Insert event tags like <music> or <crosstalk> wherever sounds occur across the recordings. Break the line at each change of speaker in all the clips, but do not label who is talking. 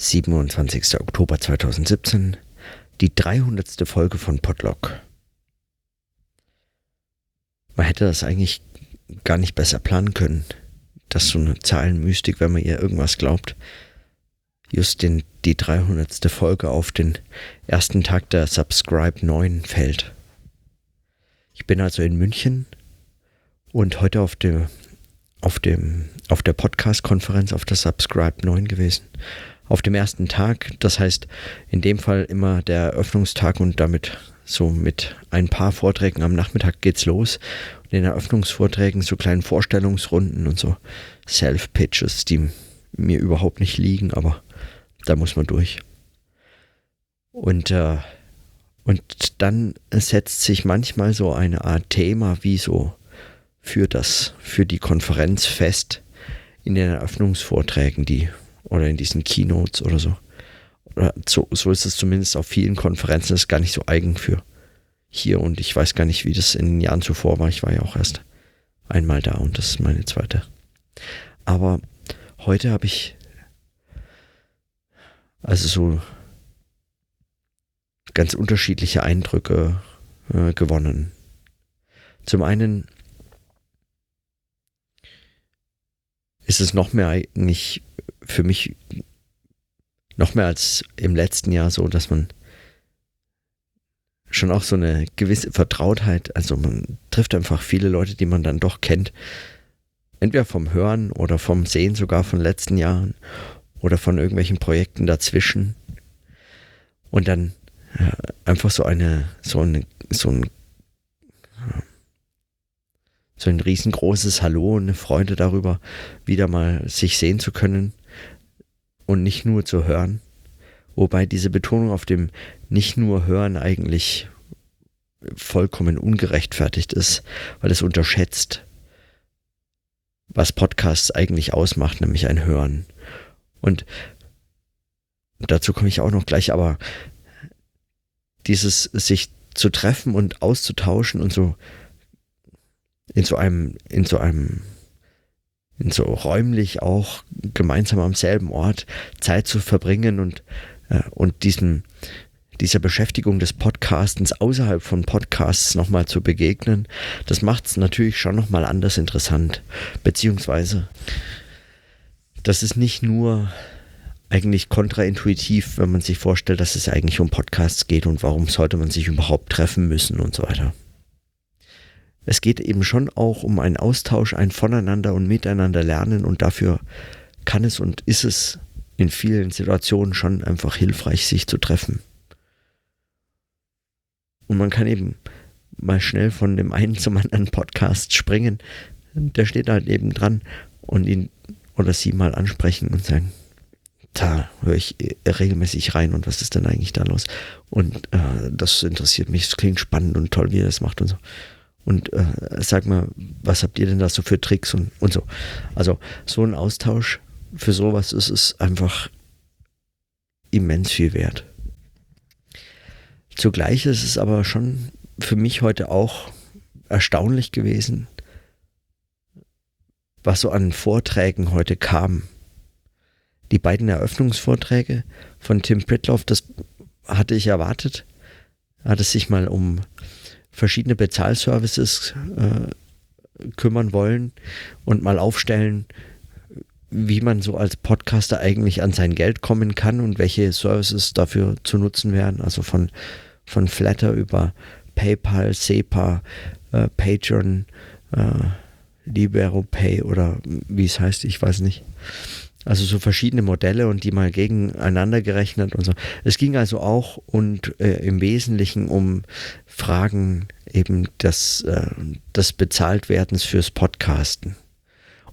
27. Oktober 2017, die 300. Folge von Podlock. Man hätte das eigentlich gar nicht besser planen können, dass so eine Zahlenmystik, wenn man ihr irgendwas glaubt, just in die 300. Folge auf den ersten Tag der Subscribe 9 fällt. Ich bin also in München und heute auf dem auf dem auf der Podcast Konferenz auf der Subscribe 9 gewesen auf dem ersten Tag. Das heißt, in dem Fall immer der Eröffnungstag und damit so mit ein paar Vorträgen am Nachmittag geht's los. Und in Eröffnungsvorträgen so kleinen Vorstellungsrunden und so Self-Pitches, die mir überhaupt nicht liegen, aber da muss man durch. Und, äh, und dann setzt sich manchmal so eine Art Thema wie so für das, für die Konferenz fest in den Eröffnungsvorträgen, die oder in diesen Keynotes oder so. Oder so, so ist es zumindest auf vielen Konferenzen, ist gar nicht so eigen für hier und ich weiß gar nicht, wie das in den Jahren zuvor war. Ich war ja auch erst einmal da und das ist meine zweite. Aber heute habe ich also so ganz unterschiedliche Eindrücke äh, gewonnen. Zum einen ist es noch mehr eigentlich für mich noch mehr als im letzten Jahr so, dass man schon auch so eine gewisse Vertrautheit, also man trifft einfach viele Leute, die man dann doch kennt, entweder vom Hören oder vom Sehen sogar von letzten Jahren oder von irgendwelchen Projekten dazwischen. Und dann ja, einfach so eine so eine so ein so ein riesengroßes Hallo und eine Freude darüber, wieder mal sich sehen zu können und nicht nur zu hören. Wobei diese Betonung auf dem nicht nur hören eigentlich vollkommen ungerechtfertigt ist, weil es unterschätzt, was Podcasts eigentlich ausmacht, nämlich ein Hören. Und dazu komme ich auch noch gleich, aber dieses sich zu treffen und auszutauschen und so in so einem, in so einem so räumlich auch gemeinsam am selben Ort Zeit zu verbringen und, äh, und diesen, dieser Beschäftigung des Podcastens außerhalb von Podcasts nochmal zu begegnen, das macht es natürlich schon nochmal anders interessant. Beziehungsweise, das ist nicht nur eigentlich kontraintuitiv, wenn man sich vorstellt, dass es eigentlich um Podcasts geht und warum sollte man sich überhaupt treffen müssen und so weiter es geht eben schon auch um einen Austausch, ein Voneinander und Miteinander lernen und dafür kann es und ist es in vielen Situationen schon einfach hilfreich, sich zu treffen. Und man kann eben mal schnell von dem einen zum anderen Podcast springen. Der steht halt eben dran und ihn oder sie mal ansprechen und sagen, da höre ich regelmäßig rein und was ist denn eigentlich da los? Und äh, das interessiert mich, es klingt spannend und toll, wie er das macht und so und äh, sag mal, was habt ihr denn da so für Tricks und, und so. Also so ein Austausch für sowas ist es einfach immens viel wert. Zugleich ist es aber schon für mich heute auch erstaunlich gewesen, was so an Vorträgen heute kam. Die beiden Eröffnungsvorträge von Tim Pritloff, das hatte ich erwartet. Hat es sich mal um verschiedene Bezahlservices äh, kümmern wollen und mal aufstellen, wie man so als Podcaster eigentlich an sein Geld kommen kann und welche Services dafür zu nutzen werden. Also von, von Flatter über PayPal, SEPA, äh, Patreon, äh, Libero Pay oder wie es heißt, ich weiß nicht. Also so verschiedene Modelle und die mal gegeneinander gerechnet und so. Es ging also auch und äh, im Wesentlichen um Fragen eben des, äh, des Bezahltwerdens fürs Podcasten.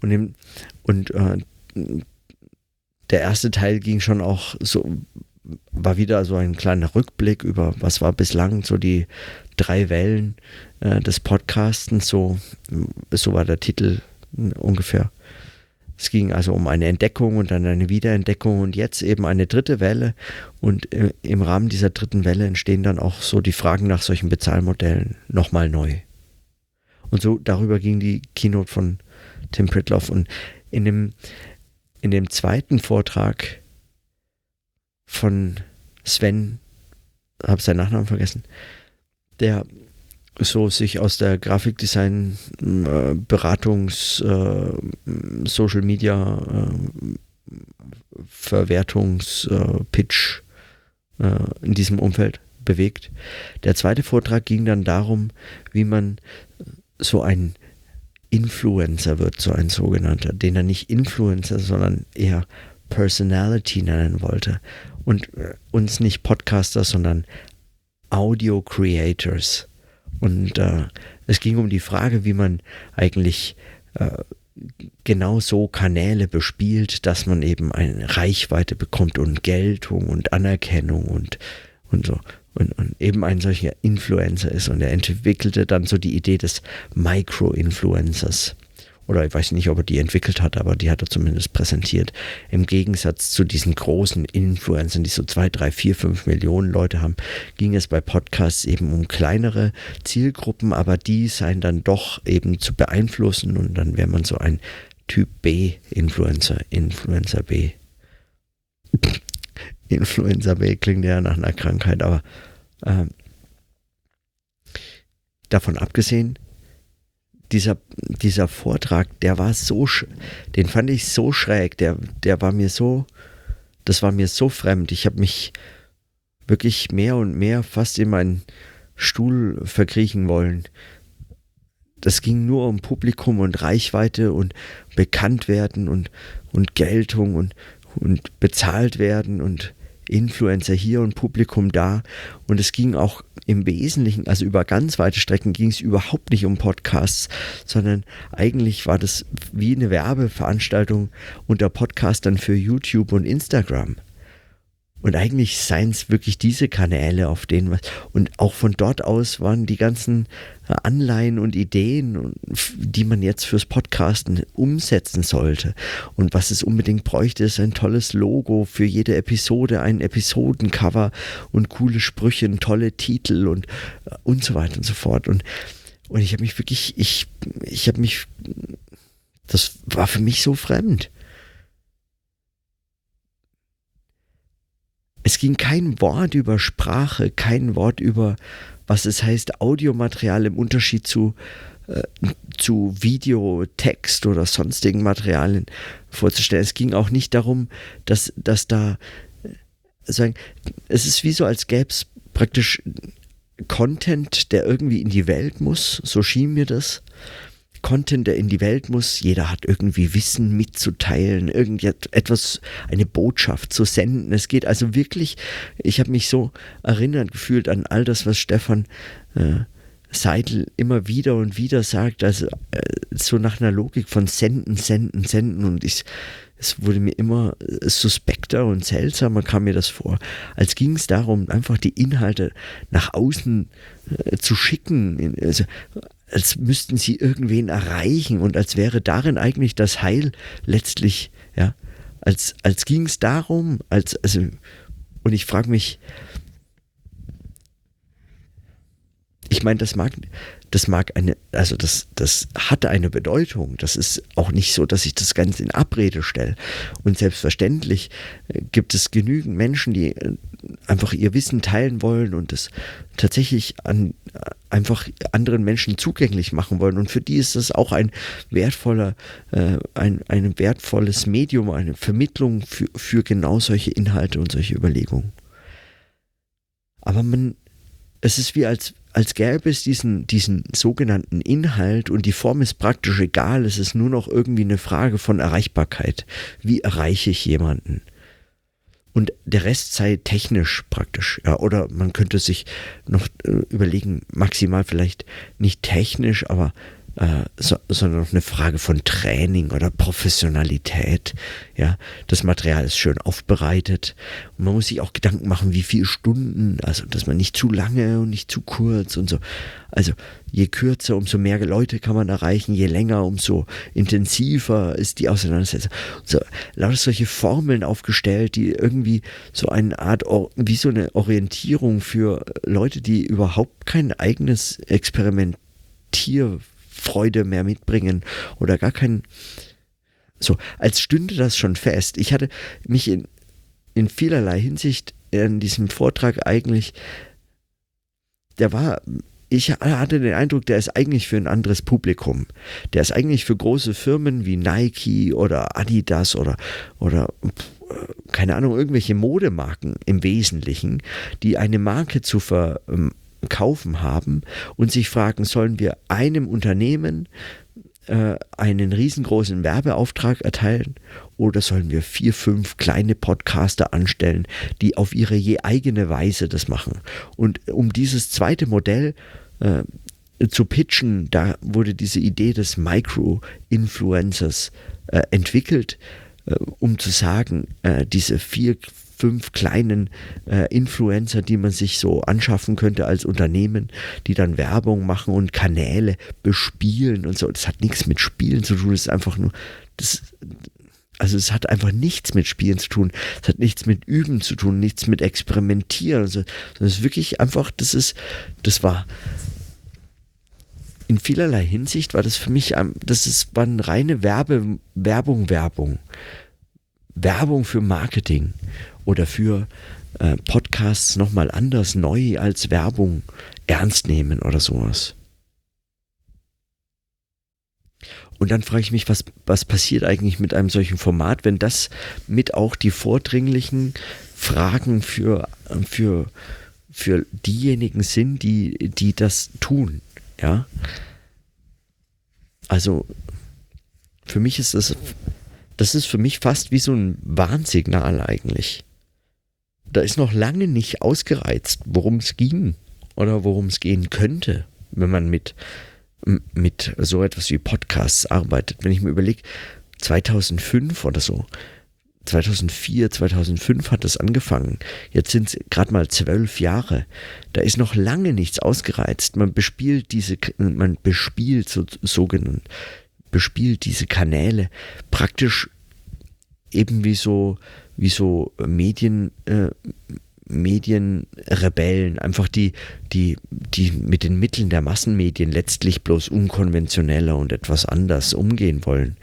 Und, im, und äh, der erste Teil ging schon auch so, war wieder so ein kleiner Rückblick über, was war bislang so die drei Wellen äh, des Podcastens, so, so war der Titel ungefähr. Es ging also um eine Entdeckung und dann eine Wiederentdeckung und jetzt eben eine dritte Welle. Und äh, im Rahmen dieser dritten Welle entstehen dann auch so die Fragen nach solchen Bezahlmodellen nochmal neu. Und so darüber ging die Keynote von Tim Pritloff. Und in dem, in dem zweiten Vortrag von Sven, habe seinen Nachnamen vergessen, der so sich aus der Grafikdesign, äh, Beratungs, äh, äh, in diesem Umfeld bewegt. Der zweite Vortrag ging dann darum, wie man so ein Influencer wird, so ein sogenannter, den er nicht Influencer, sondern eher Personality nennen wollte. Und uns nicht Podcaster, sondern Audio Creators. Und äh, es ging um die Frage, wie man eigentlich äh, genau so Kanäle bespielt, dass man eben eine Reichweite bekommt und Geltung und Anerkennung und, und so. Und, und eben ein solcher Influencer ist. Und er entwickelte dann so die Idee des Micro-Influencers oder ich weiß nicht, ob er die entwickelt hat, aber die hat er zumindest präsentiert. Im Gegensatz zu diesen großen Influencern, die so zwei, drei, vier, fünf Millionen Leute haben, ging es bei Podcasts eben um kleinere Zielgruppen, aber die seien dann doch eben zu beeinflussen und dann wäre man so ein Typ B Influencer, Influencer B. <laughs> Influencer B klingt ja nach einer Krankheit, aber äh, davon abgesehen, dieser, dieser Vortrag, der war so, den fand ich so schräg, der, der war mir so, das war mir so fremd. Ich habe mich wirklich mehr und mehr fast in meinen Stuhl verkriechen wollen. Das ging nur um Publikum und Reichweite und bekannt werden und, und Geltung und, und bezahlt werden und Influencer hier und Publikum da. Und es ging auch im Wesentlichen, also über ganz weite Strecken ging es überhaupt nicht um Podcasts, sondern eigentlich war das wie eine Werbeveranstaltung unter Podcastern für YouTube und Instagram. Und eigentlich seien es wirklich diese Kanäle, auf denen was. Und auch von dort aus waren die ganzen äh, Anleihen und Ideen, die man jetzt fürs Podcasten umsetzen sollte. Und was es unbedingt bräuchte, ist ein tolles Logo für jede Episode, ein Episodencover und coole Sprüche, tolle Titel und, äh, und so weiter und so fort. Und, und ich habe mich wirklich, ich, ich habe mich, das war für mich so fremd. Es ging kein Wort über Sprache, kein Wort über, was es heißt, Audiomaterial im Unterschied zu, äh, zu Video, Text oder sonstigen Materialien vorzustellen. Es ging auch nicht darum, dass, dass da, äh, sagen, es ist wie so, als gäbe es praktisch Content, der irgendwie in die Welt muss, so schien mir das. Content, der in die Welt muss. Jeder hat irgendwie Wissen mitzuteilen, irgendetwas, eine Botschaft zu senden. Es geht also wirklich, ich habe mich so erinnert gefühlt an all das, was Stefan äh, Seidel immer wieder und wieder sagt, also äh, so nach einer Logik von senden, senden, senden und ich, es wurde mir immer suspekter und seltsamer kam mir das vor, als ging es darum, einfach die Inhalte nach außen äh, zu schicken, also als müssten sie irgendwen erreichen und als wäre darin eigentlich das Heil letztlich, ja, als, als ging es darum, als, also, und ich frage mich, ich meine, das mag, das mag eine, also das, das hat eine Bedeutung. Das ist auch nicht so, dass ich das Ganze in Abrede stelle. Und selbstverständlich äh, gibt es genügend Menschen, die äh, einfach ihr Wissen teilen wollen und es tatsächlich an, äh, einfach anderen Menschen zugänglich machen wollen. Und für die ist das auch ein wertvoller, äh, ein, ein wertvolles Medium, eine Vermittlung für, für genau solche Inhalte und solche Überlegungen. Aber man, es ist wie als als gäbe es diesen, diesen sogenannten Inhalt und die Form ist praktisch egal, es ist nur noch irgendwie eine Frage von Erreichbarkeit. Wie erreiche ich jemanden? Und der Rest sei technisch praktisch. Ja, oder man könnte sich noch äh, überlegen, maximal vielleicht nicht technisch, aber äh, so, sondern auch eine Frage von Training oder Professionalität. Ja, das Material ist schön aufbereitet und man muss sich auch Gedanken machen, wie viele Stunden, also dass man nicht zu lange und nicht zu kurz und so. Also je kürzer, umso mehr Leute kann man erreichen, je länger, umso intensiver ist die Auseinandersetzung. So, lauter solche Formeln aufgestellt, die irgendwie so eine Art, wie so eine Orientierung für Leute, die überhaupt kein eigenes Experimentier Freude mehr mitbringen oder gar kein, so, als stünde das schon fest. Ich hatte mich in, in vielerlei Hinsicht in diesem Vortrag eigentlich, der war ich hatte den Eindruck, der ist eigentlich für ein anderes Publikum. Der ist eigentlich für große Firmen wie Nike oder Adidas oder, oder keine Ahnung, irgendwelche Modemarken im Wesentlichen, die eine Marke zu verkaufen haben und sich fragen, sollen wir einem Unternehmen äh, einen riesengroßen Werbeauftrag erteilen oder sollen wir vier, fünf kleine Podcaster anstellen, die auf ihre je eigene Weise das machen? Und um dieses zweite Modell äh, zu pitchen, da wurde diese Idee des Micro-Influencers äh, entwickelt, äh, um zu sagen, äh, diese vier, fünf kleinen äh, Influencer, die man sich so anschaffen könnte als Unternehmen, die dann Werbung machen und Kanäle bespielen und so. Das hat nichts mit Spielen zu tun, das ist einfach nur, das, also es hat einfach nichts mit Spielen zu tun, es hat nichts mit Üben zu tun, nichts mit Experimentieren, also, sondern es ist wirklich einfach, das ist, das war in vielerlei Hinsicht war das für mich, das ist, war eine reine Werbe, Werbung, Werbung. Werbung für Marketing oder für äh, Podcasts nochmal anders neu als Werbung ernst nehmen oder sowas. Und dann frage ich mich, was, was passiert eigentlich mit einem solchen Format, wenn das mit auch die vordringlichen Fragen für, für, für diejenigen sind, die, die das tun. Ja. Also, für mich ist das das ist für mich fast wie so ein Warnsignal eigentlich. Da ist noch lange nicht ausgereizt, worum es ging oder worum es gehen könnte, wenn man mit, mit so etwas wie Podcasts arbeitet. Wenn ich mir überlege, 2005 oder so, 2004, 2005 hat das angefangen. Jetzt sind es gerade mal zwölf Jahre. Da ist noch lange nichts ausgereizt. Man bespielt diese, man bespielt so, sogenannte bespielt diese Kanäle praktisch eben wie so, wie so Medien, äh, Medienrebellen, einfach die, die, die mit den Mitteln der Massenmedien letztlich bloß unkonventioneller und etwas anders umgehen wollen.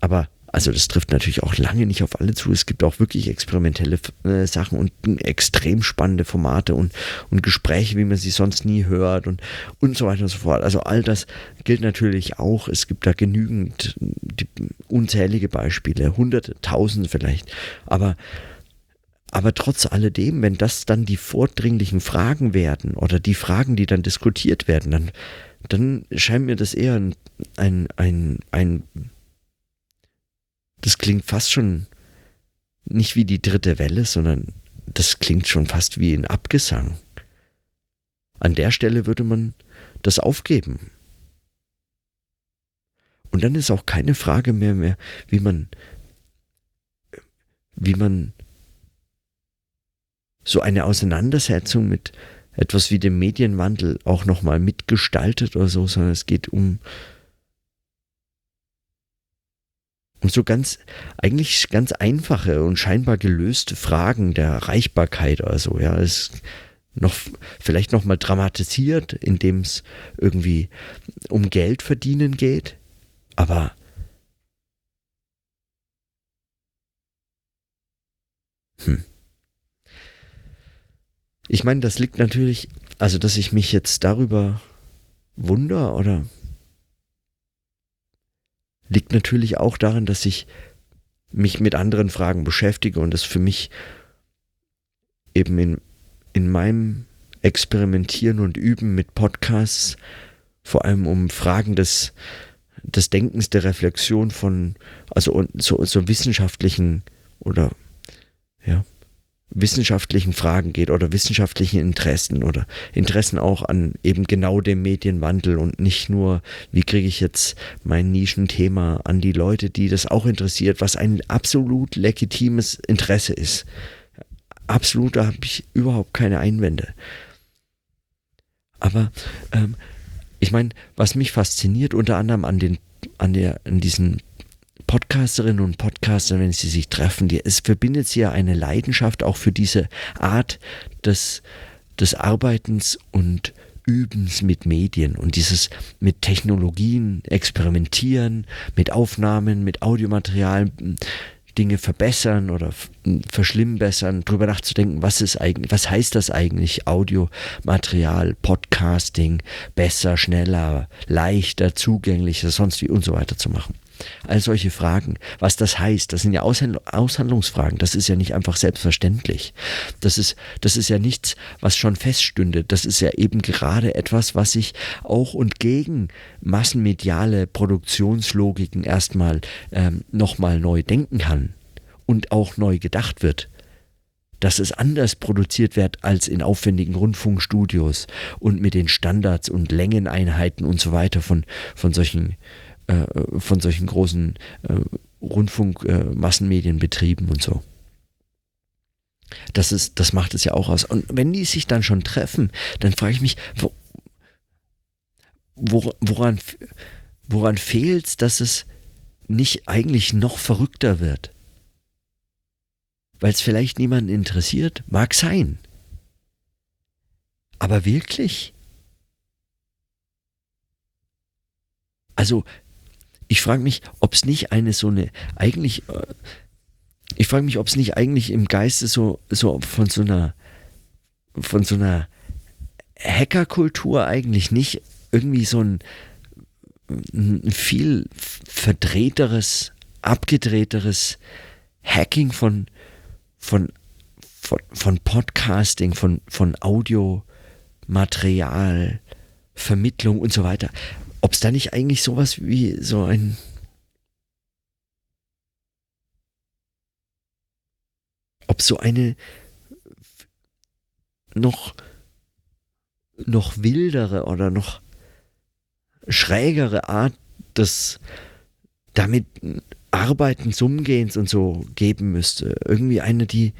Aber also das trifft natürlich auch lange nicht auf alle zu. Es gibt auch wirklich experimentelle äh, Sachen und extrem spannende Formate und, und Gespräche, wie man sie sonst nie hört und, und so weiter und so fort. Also all das gilt natürlich auch. Es gibt da genügend, die, unzählige Beispiele, hunderte, tausend vielleicht. Aber aber trotz alledem, wenn das dann die vordringlichen Fragen werden oder die Fragen, die dann diskutiert werden, dann, dann scheint mir das eher ein, ein, ein, ein das klingt fast schon nicht wie die dritte Welle, sondern das klingt schon fast wie ein Abgesang. An der Stelle würde man das aufgeben. Und dann ist auch keine Frage mehr, mehr wie man, wie man so eine Auseinandersetzung mit etwas wie dem Medienwandel auch nochmal mitgestaltet oder so, sondern es geht um um so ganz, eigentlich ganz einfache und scheinbar gelöste Fragen der Erreichbarkeit oder so, ja, es noch, vielleicht nochmal dramatisiert, indem es irgendwie um Geld verdienen geht, aber hm. Ich meine, das liegt natürlich, also dass ich mich jetzt darüber wunder oder liegt natürlich auch daran, dass ich mich mit anderen Fragen beschäftige und das für mich eben in, in meinem Experimentieren und Üben mit Podcasts vor allem um Fragen des, des Denkens, der Reflexion von, also so, so wissenschaftlichen oder ja, wissenschaftlichen Fragen geht oder wissenschaftlichen Interessen oder Interessen auch an eben genau dem Medienwandel und nicht nur, wie kriege ich jetzt mein Nischenthema an die Leute, die das auch interessiert, was ein absolut legitimes Interesse ist. Absolut, da habe ich überhaupt keine Einwände. Aber ähm, ich meine, was mich fasziniert unter anderem an den an der an diesen Podcasterinnen und Podcaster, wenn sie sich treffen, die, es verbindet sie ja eine Leidenschaft auch für diese Art des, des Arbeitens und Übens mit Medien und dieses mit Technologien experimentieren, mit Aufnahmen, mit Audiomaterial. Dinge verbessern oder verschlimmbessern, drüber nachzudenken, was ist eigentlich, was heißt das eigentlich, Audiomaterial, Podcasting, besser, schneller, leichter, zugänglicher, sonst wie und so weiter zu machen. All solche Fragen, was das heißt, das sind ja Aushandlungsfragen, das ist ja nicht einfach selbstverständlich. Das ist, das ist ja nichts, was schon feststünde. Das ist ja eben gerade etwas, was sich auch und gegen massenmediale Produktionslogiken erstmal ähm, nochmal neu denken kann und auch neu gedacht wird dass es anders produziert wird als in aufwendigen Rundfunkstudios und mit den Standards und Längeneinheiten und so weiter von, von solchen äh, von solchen großen äh, Rundfunkmassenmedienbetrieben äh, und so. Das, ist, das macht es ja auch aus. Und wenn die sich dann schon treffen, dann frage ich mich, wo, woran, woran fehlt es, dass es nicht eigentlich noch verrückter wird? Weil es vielleicht niemanden interessiert? Mag sein. Aber wirklich? Also ich frage mich, ob es nicht eine so eine, eigentlich, äh, ich frage mich, ob es nicht eigentlich im Geiste so, so von so einer, von so einer Hackerkultur eigentlich nicht irgendwie so ein, ein viel verdrehteres, abgedrehteres Hacking von, von, von, von Podcasting, von, von Audiomaterial, Vermittlung und so weiter ob es da nicht eigentlich sowas wie so ein ob so eine noch noch wildere oder noch schrägere Art des damit Arbeitens, Umgehens und so geben müsste. Irgendwie eine, die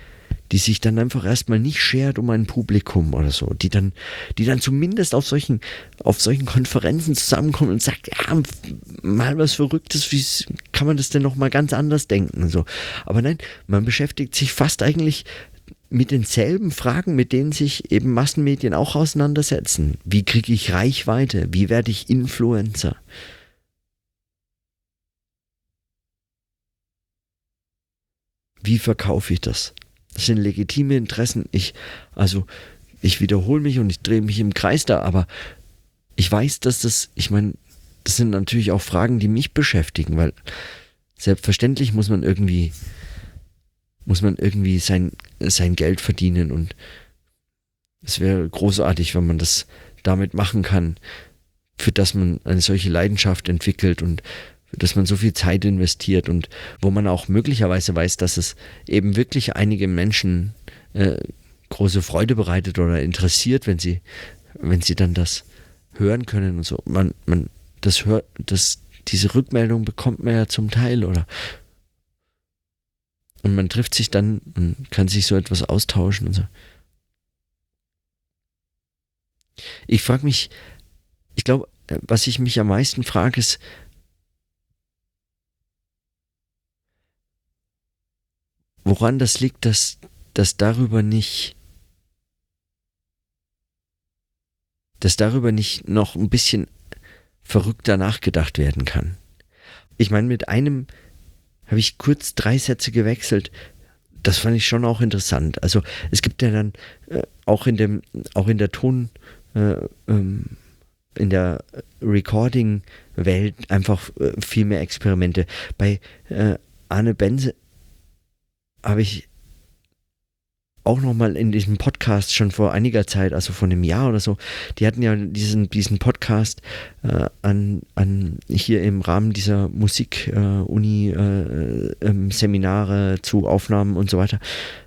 die sich dann einfach erstmal nicht schert um ein Publikum oder so, die dann, die dann zumindest auf solchen, auf solchen Konferenzen zusammenkommen und sagt, ja, mal was Verrücktes, wie kann man das denn nochmal ganz anders denken so. Aber nein, man beschäftigt sich fast eigentlich mit denselben Fragen, mit denen sich eben Massenmedien auch auseinandersetzen. Wie kriege ich Reichweite? Wie werde ich Influencer? Wie verkaufe ich das? Das sind legitime Interessen. Ich, also, ich wiederhole mich und ich drehe mich im Kreis da, aber ich weiß, dass das, ich meine, das sind natürlich auch Fragen, die mich beschäftigen, weil selbstverständlich muss man irgendwie, muss man irgendwie sein, sein Geld verdienen und es wäre großartig, wenn man das damit machen kann, für das man eine solche Leidenschaft entwickelt und dass man so viel Zeit investiert und wo man auch möglicherweise weiß, dass es eben wirklich einige Menschen äh, große Freude bereitet oder interessiert, wenn sie, wenn sie dann das hören können und so. Man, man, das hört, das, diese Rückmeldung bekommt man ja zum Teil oder und man trifft sich dann und kann sich so etwas austauschen und so. Ich frage mich, ich glaube, was ich mich am meisten frage, ist, woran das liegt, dass, dass darüber nicht, dass darüber nicht noch ein bisschen verrückter nachgedacht werden kann. Ich meine, mit einem habe ich kurz drei Sätze gewechselt. Das fand ich schon auch interessant. Also es gibt ja dann äh, auch in dem, auch in der Ton, äh, ähm, in der Recording-Welt einfach äh, viel mehr Experimente. Bei äh, Arne Benze habe ich auch nochmal in diesem Podcast schon vor einiger Zeit, also vor einem Jahr oder so, die hatten ja diesen, diesen Podcast äh, an, an hier im Rahmen dieser Musik-Uni-Seminare äh, äh, zu Aufnahmen und so weiter.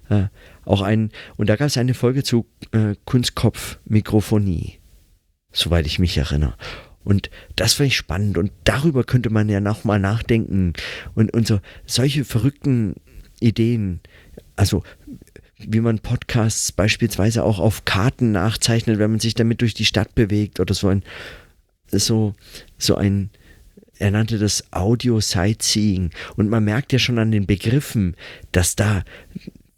Äh, auch ein, und da gab es eine Folge zu äh, Kunstkopf-Mikrofonie, soweit ich mich erinnere. Und das fand ich spannend und darüber könnte man ja nochmal nachdenken und, und so solche verrückten Ideen. Also wie man Podcasts beispielsweise auch auf Karten nachzeichnet, wenn man sich damit durch die Stadt bewegt oder so ein so so ein er nannte das Audio Sightseeing und man merkt ja schon an den Begriffen, dass da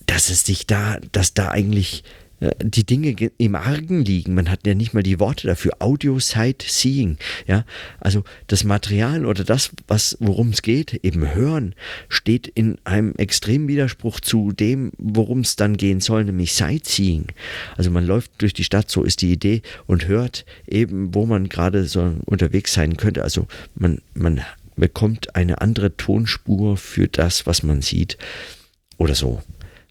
dass es sich da dass da eigentlich die Dinge im Argen liegen. Man hat ja nicht mal die Worte dafür. Audio Sight Seeing. Ja, also das Material oder das, worum es geht, eben hören, steht in einem extremen Widerspruch zu dem, worum es dann gehen soll, nämlich Sightseeing. Also man läuft durch die Stadt, so ist die Idee und hört eben, wo man gerade so unterwegs sein könnte. Also man, man bekommt eine andere Tonspur für das, was man sieht oder so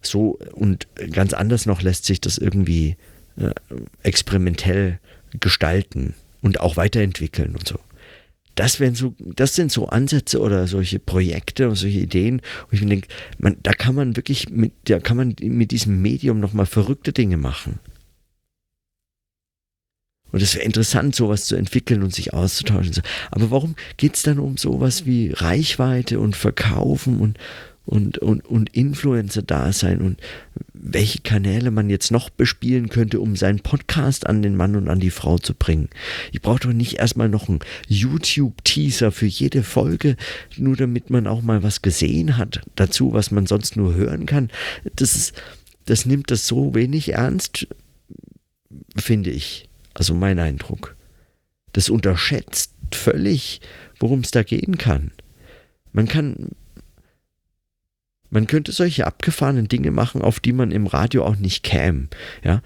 so und ganz anders noch lässt sich das irgendwie äh, experimentell gestalten und auch weiterentwickeln und so. Das, wären so, das sind so Ansätze oder solche Projekte oder solche Ideen, wo ich denke, man, da kann man wirklich mit, da kann man mit diesem Medium nochmal verrückte Dinge machen. Und es wäre interessant, sowas zu entwickeln und sich auszutauschen. Aber warum geht es dann um sowas wie Reichweite und Verkaufen und, und, und, und Influencer-Dasein und welche Kanäle man jetzt noch bespielen könnte, um seinen Podcast an den Mann und an die Frau zu bringen. Ich brauche doch nicht erstmal noch einen YouTube-Teaser für jede Folge, nur damit man auch mal was gesehen hat dazu, was man sonst nur hören kann. Das ist, das nimmt das so wenig ernst, finde ich. Also mein Eindruck. Das unterschätzt völlig, worum es da gehen kann. Man kann man könnte solche abgefahrenen Dinge machen, auf die man im Radio auch nicht käme. Ja,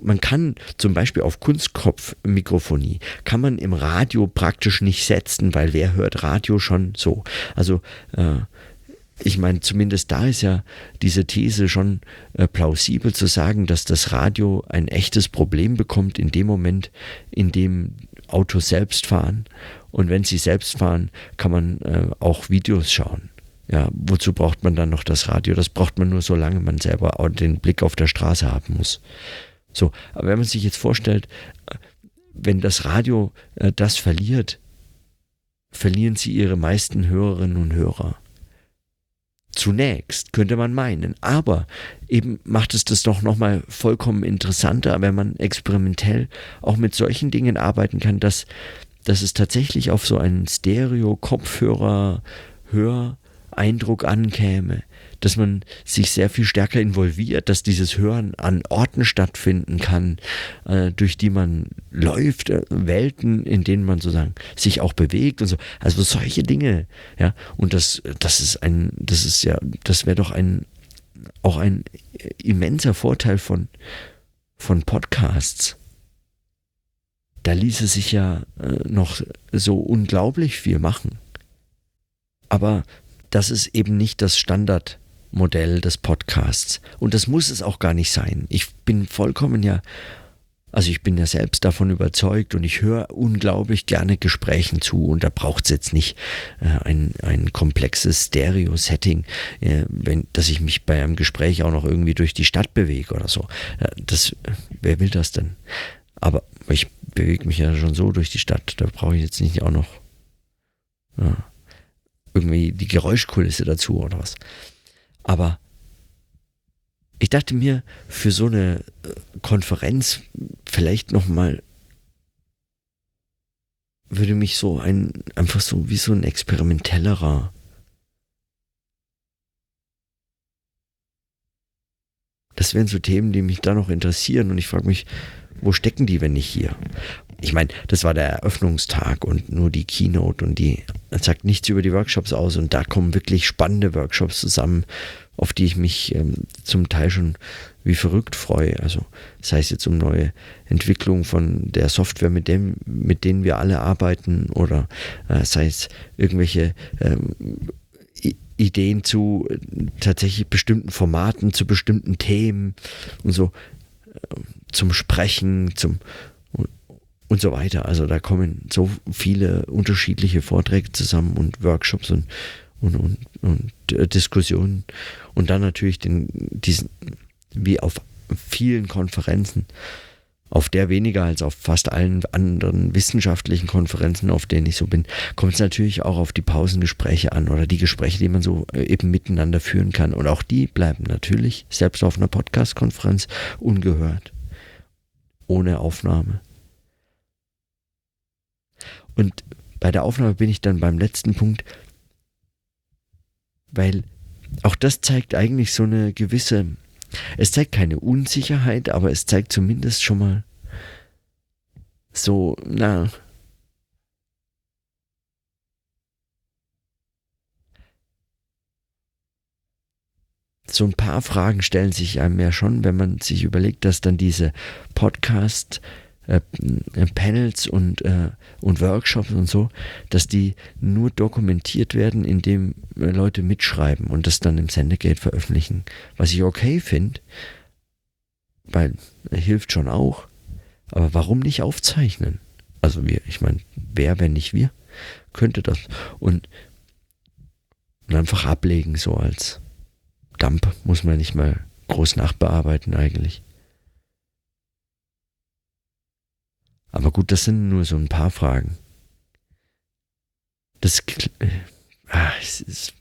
man kann zum Beispiel auf Kunstkopfmikrofonie, kann man im Radio praktisch nicht setzen, weil wer hört Radio schon so? Also, äh, ich meine, zumindest da ist ja diese These schon äh, plausibel zu sagen, dass das Radio ein echtes Problem bekommt in dem Moment, in dem Autos selbst fahren. Und wenn sie selbst fahren, kann man äh, auch Videos schauen. Ja, wozu braucht man dann noch das Radio? Das braucht man nur, solange man selber auch den Blick auf der Straße haben muss. So, aber wenn man sich jetzt vorstellt, wenn das Radio äh, das verliert, verlieren sie ihre meisten Hörerinnen und Hörer. Zunächst könnte man meinen, aber eben macht es das doch nochmal vollkommen interessanter, wenn man experimentell auch mit solchen Dingen arbeiten kann, dass, dass es tatsächlich auf so einen Stereo-Kopfhörer, Hör, Eindruck ankäme, dass man sich sehr viel stärker involviert, dass dieses Hören an Orten stattfinden kann, äh, durch die man läuft, äh, Welten, in denen man sozusagen sich auch bewegt und so. Also solche Dinge, ja. Und das, das ist ein, das ist ja, das wäre doch ein, auch ein immenser Vorteil von, von Podcasts. Da ließe sich ja äh, noch so unglaublich viel machen. Aber das ist eben nicht das Standardmodell des Podcasts. Und das muss es auch gar nicht sein. Ich bin vollkommen ja, also ich bin ja selbst davon überzeugt und ich höre unglaublich gerne Gesprächen zu und da braucht es jetzt nicht äh, ein, ein komplexes Stereo-Setting, äh, wenn, dass ich mich bei einem Gespräch auch noch irgendwie durch die Stadt bewege oder so. Äh, das, wer will das denn? Aber ich bewege mich ja schon so durch die Stadt, da brauche ich jetzt nicht auch noch. Ja irgendwie die Geräuschkulisse dazu oder was. Aber ich dachte mir, für so eine äh, Konferenz vielleicht nochmal würde mich so ein, einfach so wie so ein experimentellerer Das wären so Themen, die mich da noch interessieren und ich frage mich, wo stecken die, wenn nicht hier? ich meine, das war der Eröffnungstag und nur die Keynote und die sagt nichts über die Workshops aus und da kommen wirklich spannende Workshops zusammen, auf die ich mich ähm, zum Teil schon wie verrückt freue. Also das heißt jetzt um neue Entwicklung von der Software, mit dem, mit denen wir alle arbeiten oder äh, sei es irgendwelche ähm, Ideen zu äh, tatsächlich bestimmten Formaten, zu bestimmten Themen und so äh, zum Sprechen, zum und so weiter. Also da kommen so viele unterschiedliche Vorträge zusammen und Workshops und, und, und, und äh, Diskussionen. Und dann natürlich den, diesen, wie auf vielen Konferenzen, auf der weniger als auf fast allen anderen wissenschaftlichen Konferenzen, auf denen ich so bin, kommt es natürlich auch auf die Pausengespräche an oder die Gespräche, die man so äh, eben miteinander führen kann. Und auch die bleiben natürlich, selbst auf einer Podcast-Konferenz, ungehört. Ohne Aufnahme. Und bei der Aufnahme bin ich dann beim letzten Punkt, weil auch das zeigt eigentlich so eine gewisse Es zeigt keine Unsicherheit, aber es zeigt zumindest schon mal so, na, so ein paar Fragen stellen sich einem ja schon, wenn man sich überlegt, dass dann diese Podcast äh, Panels und, äh, und Workshops und so, dass die nur dokumentiert werden, indem äh, Leute mitschreiben und das dann im Sendegate veröffentlichen. Was ich okay finde, weil hilft schon auch. Aber warum nicht aufzeichnen? Also wir, ich meine, wer, wenn nicht wir, könnte das. Und, und einfach ablegen, so als Dump muss man nicht mal groß nachbearbeiten eigentlich. Aber gut, das sind nur so ein paar Fragen. Das äh, ah, es ist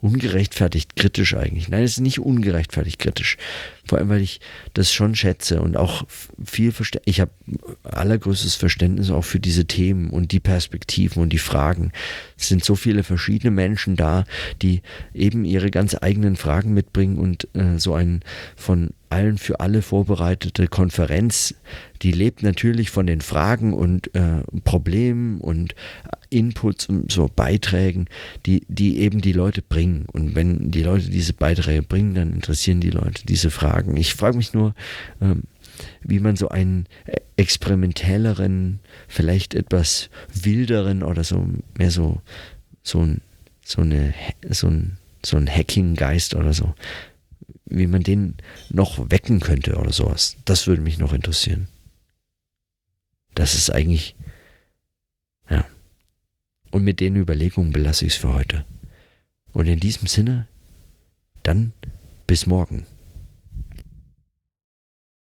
ungerechtfertigt kritisch eigentlich. Nein, es ist nicht ungerechtfertigt kritisch. Vor allem, weil ich das schon schätze und auch viel Verständnis. Ich habe allergrößtes Verständnis auch für diese Themen und die Perspektiven und die Fragen. Es sind so viele verschiedene Menschen da, die eben ihre ganz eigenen Fragen mitbringen und äh, so ein von allen für alle vorbereitete Konferenz, die lebt natürlich von den Fragen und äh, Problemen und Inputs und so Beiträgen, die, die eben die Leute bringen. Und wenn die Leute diese Beiträge bringen, dann interessieren die Leute diese Fragen. Ich frage mich nur, ähm, wie man so einen experimentelleren, vielleicht etwas wilderen oder so mehr so so ein so eine so ein so ein Hacking-Geist oder so, wie man den noch wecken könnte oder sowas. Das würde mich noch interessieren. Das ist eigentlich ja. Und mit den Überlegungen belasse ich es für heute. Und in diesem Sinne, dann bis morgen.